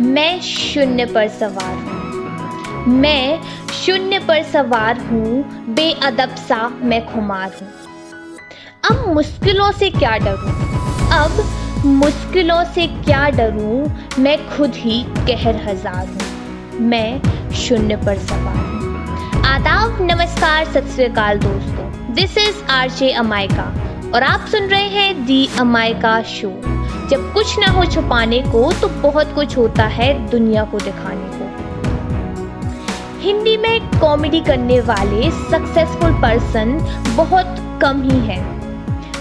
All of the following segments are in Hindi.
मैं शून्य पर सवार हूँ। मैं शून्य पर सवार हूँ, बेअदब सा मैं खुमार हूँ। अब मुश्किलों से क्या डरूं? अब मुश्किलों से क्या डरूं? मैं खुद ही कहर हज़ार हूँ। मैं शून्य पर सवार हूँ। आदाब, नमस्कार, सत श्रीकाल दोस्तों। This is R J Amaika और आप सुन रहे हैं दी अमायका शो जब कुछ ना हो छुपाने को तो बहुत कुछ होता है दुनिया को दिखाने को। हिंदी में कॉमेडी करने वाले सक्सेसफुल पर्सन बहुत कम ही हैं।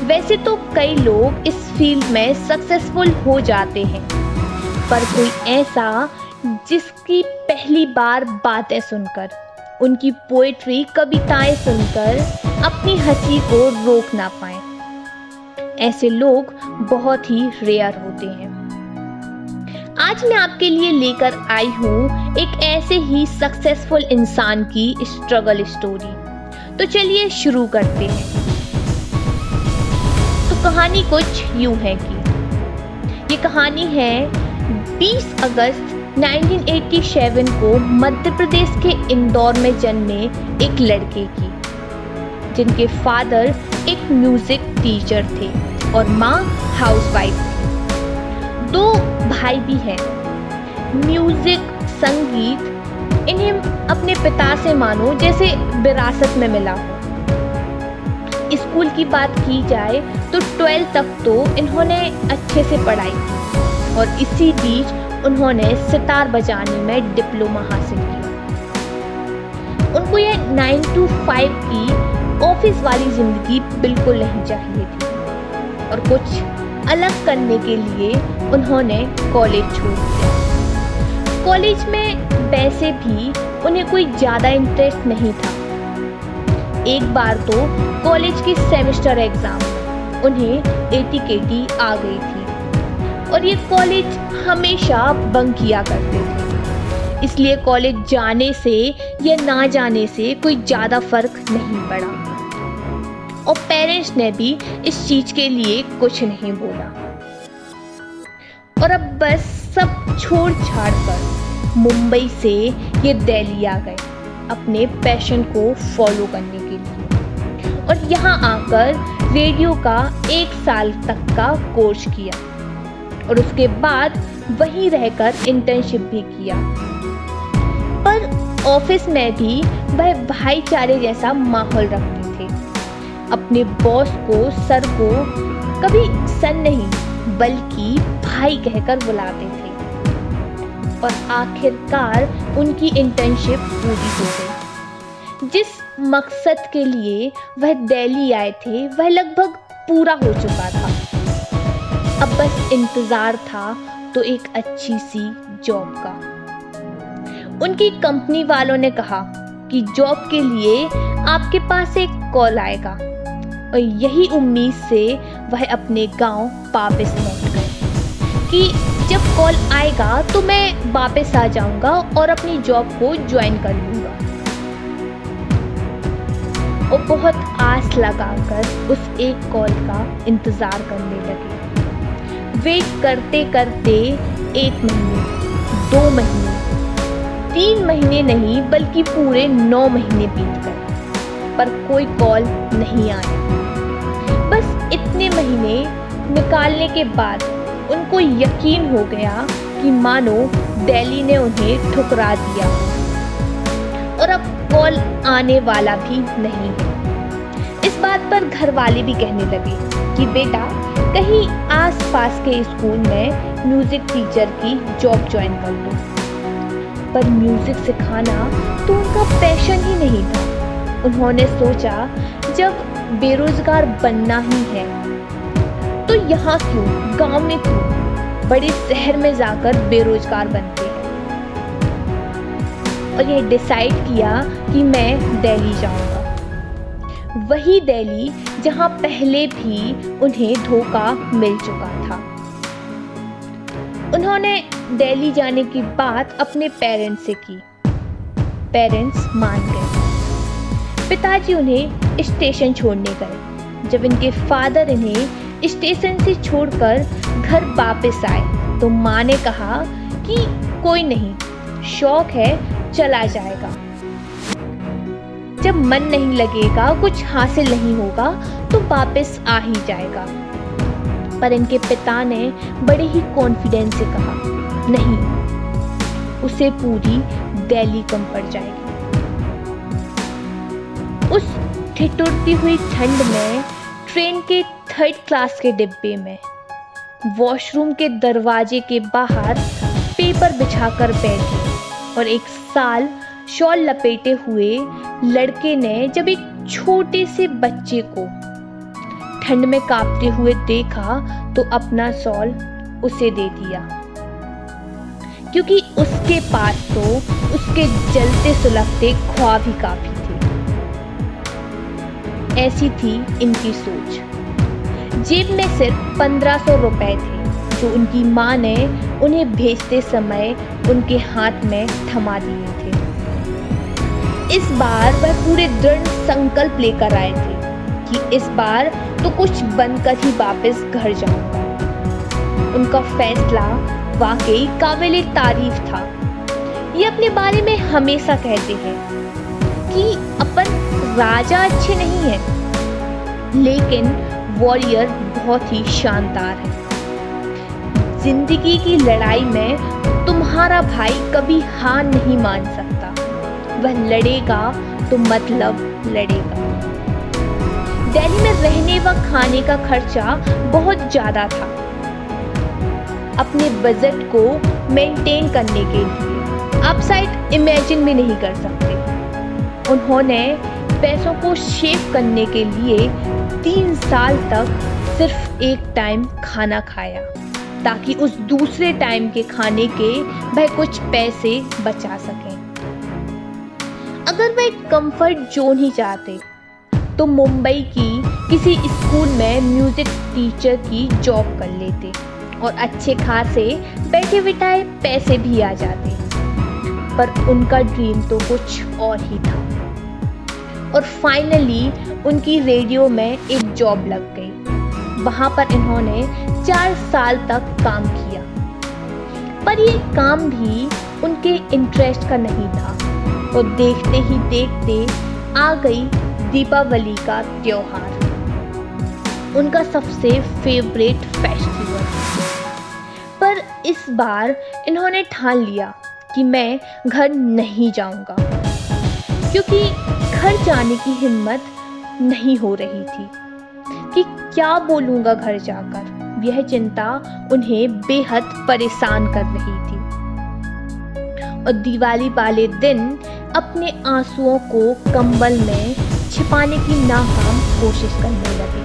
वैसे तो कई लोग इस फ़ील्ड में सक्सेसफुल हो जाते हैं। पर कोई ऐसा जिसकी पहली बार बातें सुनकर, उनकी पोएट्री कविताएँ सुनकर अपनी हँसी को रोक ना पाए। ऐसे लोग बहुत ही रेयर होते हैं। आज मैं आपके लिए लेकर आई हूँ एक ऐसे ही सक्सेसफुल इंसान की स्ट्रगल स्टोरी तो चलिए शुरू करते हैं। तो कहानी कुछ यूँ है कि, ये कहानी है 20 अगस्त 1987 को मध्य प्रदेश के इंदौर में जन्मे एक लड़के की। जिनके फादर एक म्यूज़िक टीचर थे और माँ हाउसवाइफ थी। दो भाई भी हैं। म्यूज़िक संगीत, इन्हें अपने पिता से मानो, जैसे विरासत में मिला। स्कूल की बात की जाए तो ट्वेल्थ तक तो इन्होंने अच्छे से पढ़ाई की और इसी बीच उन्होंने सितार बजाने में डिप्लोमा हासिल किया। उनको ये नाइन टू फाइव की ऑफ़िस वाली ज़िंदगी बिल्कुल नहीं चाहिए थी। और कुछ अलग करने के लिए उन्होंने कॉलेज छोड़ दिया। कॉलेज में वैसे भी उन्हें कोई ज़्यादा इंटरेस्ट नहीं था। एक बार तो कॉलेज की सेमेस्टर एग्ज़ाम उन्हें एटी केटी आ गई थी। और ये कॉलेज हमेशा बंक किया करते थे। इसलिए कॉलेज जाने से या ना जाने से कोई ज़्यादा फ़र्क नहीं पड़ा। और पेरेंट्स ने भी इस चीज़ के लिए कुछ नहीं बोला। और अब बस सब छोड़ छाड़ कर मुंबई से ये दिल्ली आ गए अपने पैशन को फॉलो करने के लिए। और यहाँ आकर रेडियो का एक साल तक का कोर्स किया। और उसके बाद वहीं रहकर इंटर्नशिप भी किया। पर ऑफ़िस में भी वह भाईचारे जैसा माहौल रखते अपने बॉस को सर को कभी सन नहीं, बल्कि भाई कहकर बुलाते थे। और आखिरकार उनकी इंटर्नशिप पूरी हो गई। जिस मकसद के लिए वह दिल्ली आए थे, वह लगभग पूरा हो चुका था। अब बस इंतज़ार था तो एक अच्छी सी जॉब का। उनकी कंपनी वालों ने कहा कि जॉब के लिए आपके पास एक कॉल आएगा। और यही उम्मीद से वह अपने गाँव वापस लौट गए। कि जब कॉल आएगा तो मैं वापस आ जाऊँगा और अपनी जॉब को ज्वाइन कर लूँगा। और बहुत आस लगाकर उस एक कॉल का इंतज़ार करने लगे। वेट करते करते एक महीने, दो महीने, तीन महीने नहीं, बल्कि पूरे नौ महीने बीत गए। पर कोई कॉल नहीं आया इतने महीने निकालने के बाद उनको यकीन हो गया कि मानो दिल्ली ने उन्हें ठुकरा दिया। और अब कॉल आने वाला भी नहीं इस बात पर घर वाले भी कहने लगे कि बेटा, कहीं आसपास के स्कूल में म्यूज़िक टीचर की जॉब ज्वाइन कर लो। पर म्यूज़िक सिखाना तो उनका पैशन ही नहीं था। उन्होंने सोचा, जब बेरोजगार बनना ही है। तो यहाँ क्यों? गाँव में क्यों? बड़े शहर में जाकर बेरोजगार बनते हैं। और ये डिसाइड किया कि मैं दिल्ली जाऊँगा। वही दिल्ली जहाँ पहले भी उन्हें धोखा मिल चुका था। उन्होंने दिल्ली जाने की बात अपने पेरेंट्स से की। पेरेंट्स मान गए। पिताजी उन्हें स्टेशन छोड़ने गए। जब इनके फादर इन्हें स्टेशन से छोड़कर घर वापस आए तो माँ ने कहा कि कोई नहीं, शौक है, चला जाएगा। जब मन नहीं लगेगा, कुछ हासिल नहीं होगा तो वापस आ ही जाएगा। पर इनके पिता ने बड़े ही कॉन्फिडेंस से कहा, नहीं, उसे पूरी दिल्ली कम पड़ जाएगी। ठिठुरती हुई ठंड में ट्रेन के थर्ड क्लास के डिब्बे में। वॉशरूम के दरवाजे के बाहर पेपर बिछाकर बैठी। और एक साल शॉल लपेटे हुए लड़के ने जब एक छोटे से बच्चे को ठंड में कांपते हुए देखा तो अपना शॉल उसे दे दिया। क्योंकि उसके पास तो उसके जलते सुलगते ख्वाब ही काफ़ी ऐसी थी इनकी सोच। जेब में सिर्फ़ पंद्रह सौ रुपए थे, जो उनकी माँ ने उन्हें भेजते समय उनके हाथ में थमा दिए थे। इस बार वह पूरे दृढ़ संकल्प लेकर आए थे कि इस बार तो कुछ बनकर ही वापस घर जाऊँगा। उनका फैसला वाकई काबिल तारीफ़ था। ये अपने बारे में हमेशा कहते हैं कि राजा अच्छे नहीं है, लेकिन वॉरियर बहुत ही शानदार है। ज़िंदगी की लड़ाई में तुम्हारा भाई कभी हार नहीं मान सकता। वह लड़ेगा तो मतलब लड़ेगा। दिल्ली में रहने व खाने का खर्चा बहुत ज़्यादा था। अपने बजट को मेंटेन करने के लिए। आप साइड इमेजिन भी नहीं कर सकते। उन्होंने पैसों को शेव करने के लिए तीन साल तक सिर्फ़ एक टाइम खाना खाया, ताकि उस दूसरे टाइम के खाने के वह कुछ पैसे बचा सकें। अगर वह कंफर्ट जोन ही चाहते तो मुंबई की किसी स्कूल में म्यूज़िक टीचर की जॉब कर लेते और अच्छे खासे बैठे बिठाए पैसे भी आ जाते। पर उनका ड्रीम तो कुछ और ही था। और फाइनली उनकी रेडियो में एक जॉब लग गई। वहाँ पर इन्होंने चार साल तक काम किया। पर ये काम भी उनके इंटरेस्ट का नहीं था। और देखते ही देखते आ गई दीपावली का त्योहार। उनका सबसे फेवरेट फेस्टिवल पर इस बार इन्होंने ठान लिया कि मैं घर नहीं जाऊँगा। क्योंकि घर जाने की हिम्मत नहीं हो रही थी कि क्या बोलूँगा घर जाकर। यह चिंता उन्हें बेहद परेशान कर रही थी। और दिवाली वाले दिन अपने आंसुओं को कंबल में छिपाने की नाकाम कोशिश करने लगे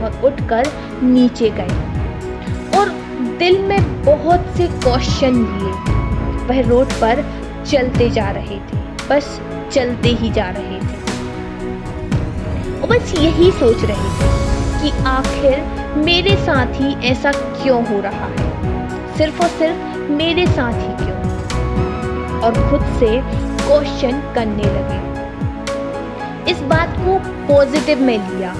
और उठकर नीचे गए और दिल में बहुत से क्वेश्चन लिए। वह रोड पर चलते जा रहे थे। बस चलते ही जा रहे थे। और बस यही सोच रहे थे कि आखिर मेरे साथ ही ऐसा क्यों हो रहा है? सिर्फ़ और सिर्फ़ मेरे साथ ही क्यों? और खुद से क्वेश्चन करने लगे। इस बात को पॉजिटिव में लिया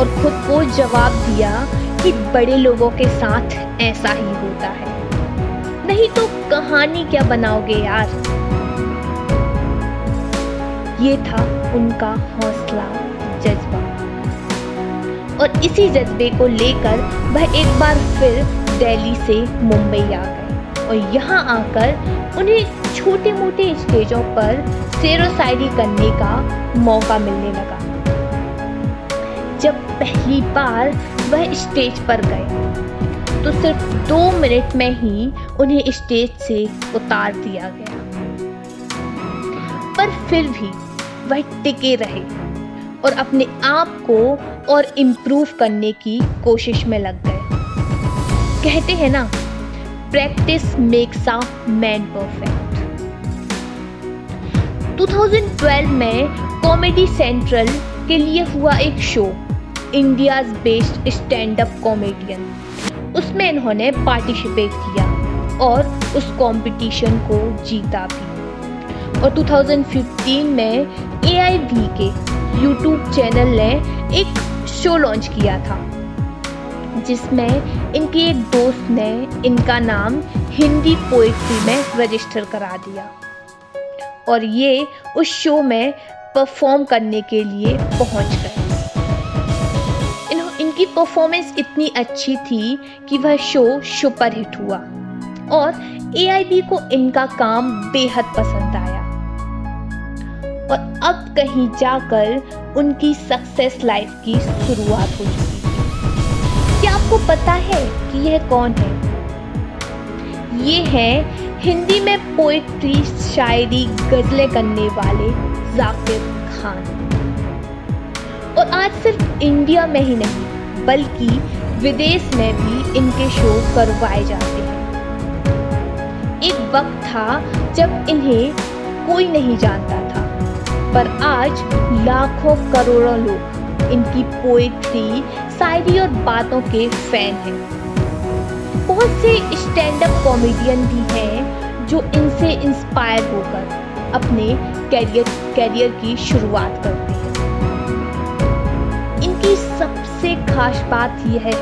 और खुद को जवाब दिया कि बड़े लोगों के साथ ऐसा ही होता है। नहीं तो कहानी क्या बनाओगे यार? ये था उनका हौसला, जज्बा। और इसी जज्बे को लेकर वह एक बार फिर दिल्ली से मुंबई आ गए। और यहाँ आकर उन्हें छोटे मोटे स्टेजों पर शेर शायरी करने का मौका मिलने लगा। जब पहली बार वह स्टेज पर गए तो सिर्फ़ दो मिनट में ही उन्हें स्टेज से उतार दिया गया। पर फिर भी वह टिके रहे और अपने आप को और इम्प्रूव करने की कोशिश में लग गए। कहते हैं ना practice makes a man perfect 2012 में कॉमेडी सेंट्रल के लिए हुआ एक show India based stand up comedian उसमें इन्होंने पार्टिसिपेट किया और उस कंपटीशन को जीता भी। और 2015 में ए के यूट्यूब चैनल ने एक शो लॉन्च किया था, जिसमें इनके एक दोस्त ने इनका नाम हिंदी पोइट्री में रजिस्टर करा दिया। और ये उस शो में परफॉर्म करने के लिए पहुँच गए। इनकी परफॉर्मेंस इतनी अच्छी थी कि वह शो सुपर हिट हुआ। और ए को इनका काम बेहद पसंद आया। और अब कहीं जाकर उनकी सक्सेस लाइफ की शुरुआत हो चुकी थी क्या आपको पता है कि यह कौन है? ये है हिंदी में पोइट्री शायरी गजलें करने वाले जाकिर खान। और आज सिर्फ़ इंडिया में ही नहीं, बल्कि विदेश में भी इनके शो करवाए जाते हैं। एक वक्त था जब इन्हें कोई नहीं जानता था। पर आज लाखों करोड़ों लोग, इनकी पोएट्री शायरी और बातों के फ़ैन हैं। बहुत से स्टैंड अप कॉमेडियन भी हैं जो इनसे इंस्पायर होकर अपने कैरियर कैरियर की शुरुआत करते हैं। इनकी सबसे खास बात यह है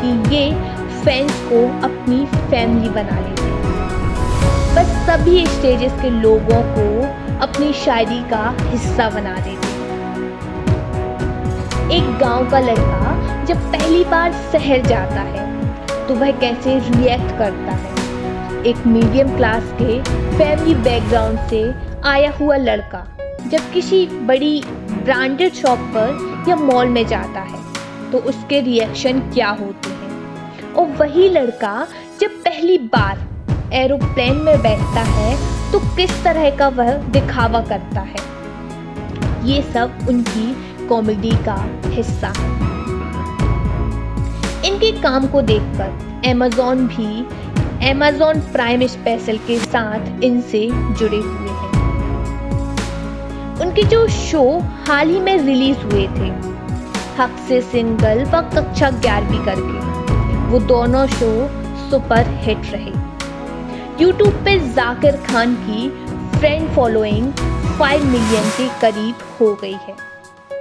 कि ये फैंस को अपनी फैमिली बना लेते हैं। बस सभी स्टेजेस के लोगों को अपनी शायरी का हिस्सा बना देते। एक गाँव का लड़का जब पहली बार शहर जाता है तो वह कैसे रिएक्ट करता है? एक मीडियम क्लास के फैमिली बैकग्राउंड से आया हुआ लड़का जब किसी बड़ी ब्रांडेड शॉप पर या मॉल में जाता है तो उसके रिएक्शन क्या होते हैं? और वही लड़का जब पहली बार एरोप्लेन में बैठता है तो किस तरह का वह दिखावा करता है? ये सब उनकी कॉमेडी का हिस्सा है। इनके काम को देखकर अमेजोन भी अमेजोन प्राइम स्पेशल के साथ इनसे जुड़े हुए हैं। उनके जो शो हाल ही में रिलीज़ हुए थे, हक से सिंगल व कक्षा ग्यारहवीं करके, वो दोनों शो सुपर हिट रहे। यूट्यूब पे जाकिर खान की फ्रेंड फॉलोइंग 5 मिलियन के करीब हो गई है।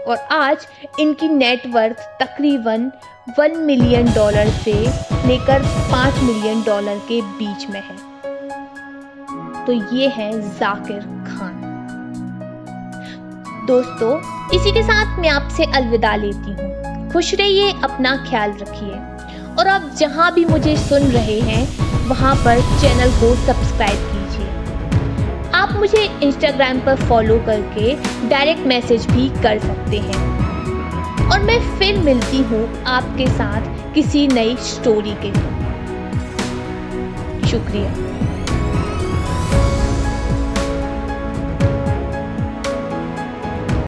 और आज इनकी नेटवर्थ तकरीबन 1 मिलियन डॉलर से लेकर 5 मिलियन डॉलर के बीच में है। तो ये है जाकिर खान। दोस्तों, इसी के साथ मैं आपसे अलविदा लेती हूँ। खुश रहिए, अपना ख्याल रखिए। और आप जहाँ भी मुझे सुन रहे हैं वहाँ पर चैनल को सब्सक्राइब कीजिए। आप मुझे इंस्टाग्राम पर फॉलो करके डायरेक्ट मैसेज भी कर सकते हैं। और मैं फिर मिलती हूँ आपके साथ किसी नई स्टोरी के शुक्रिया।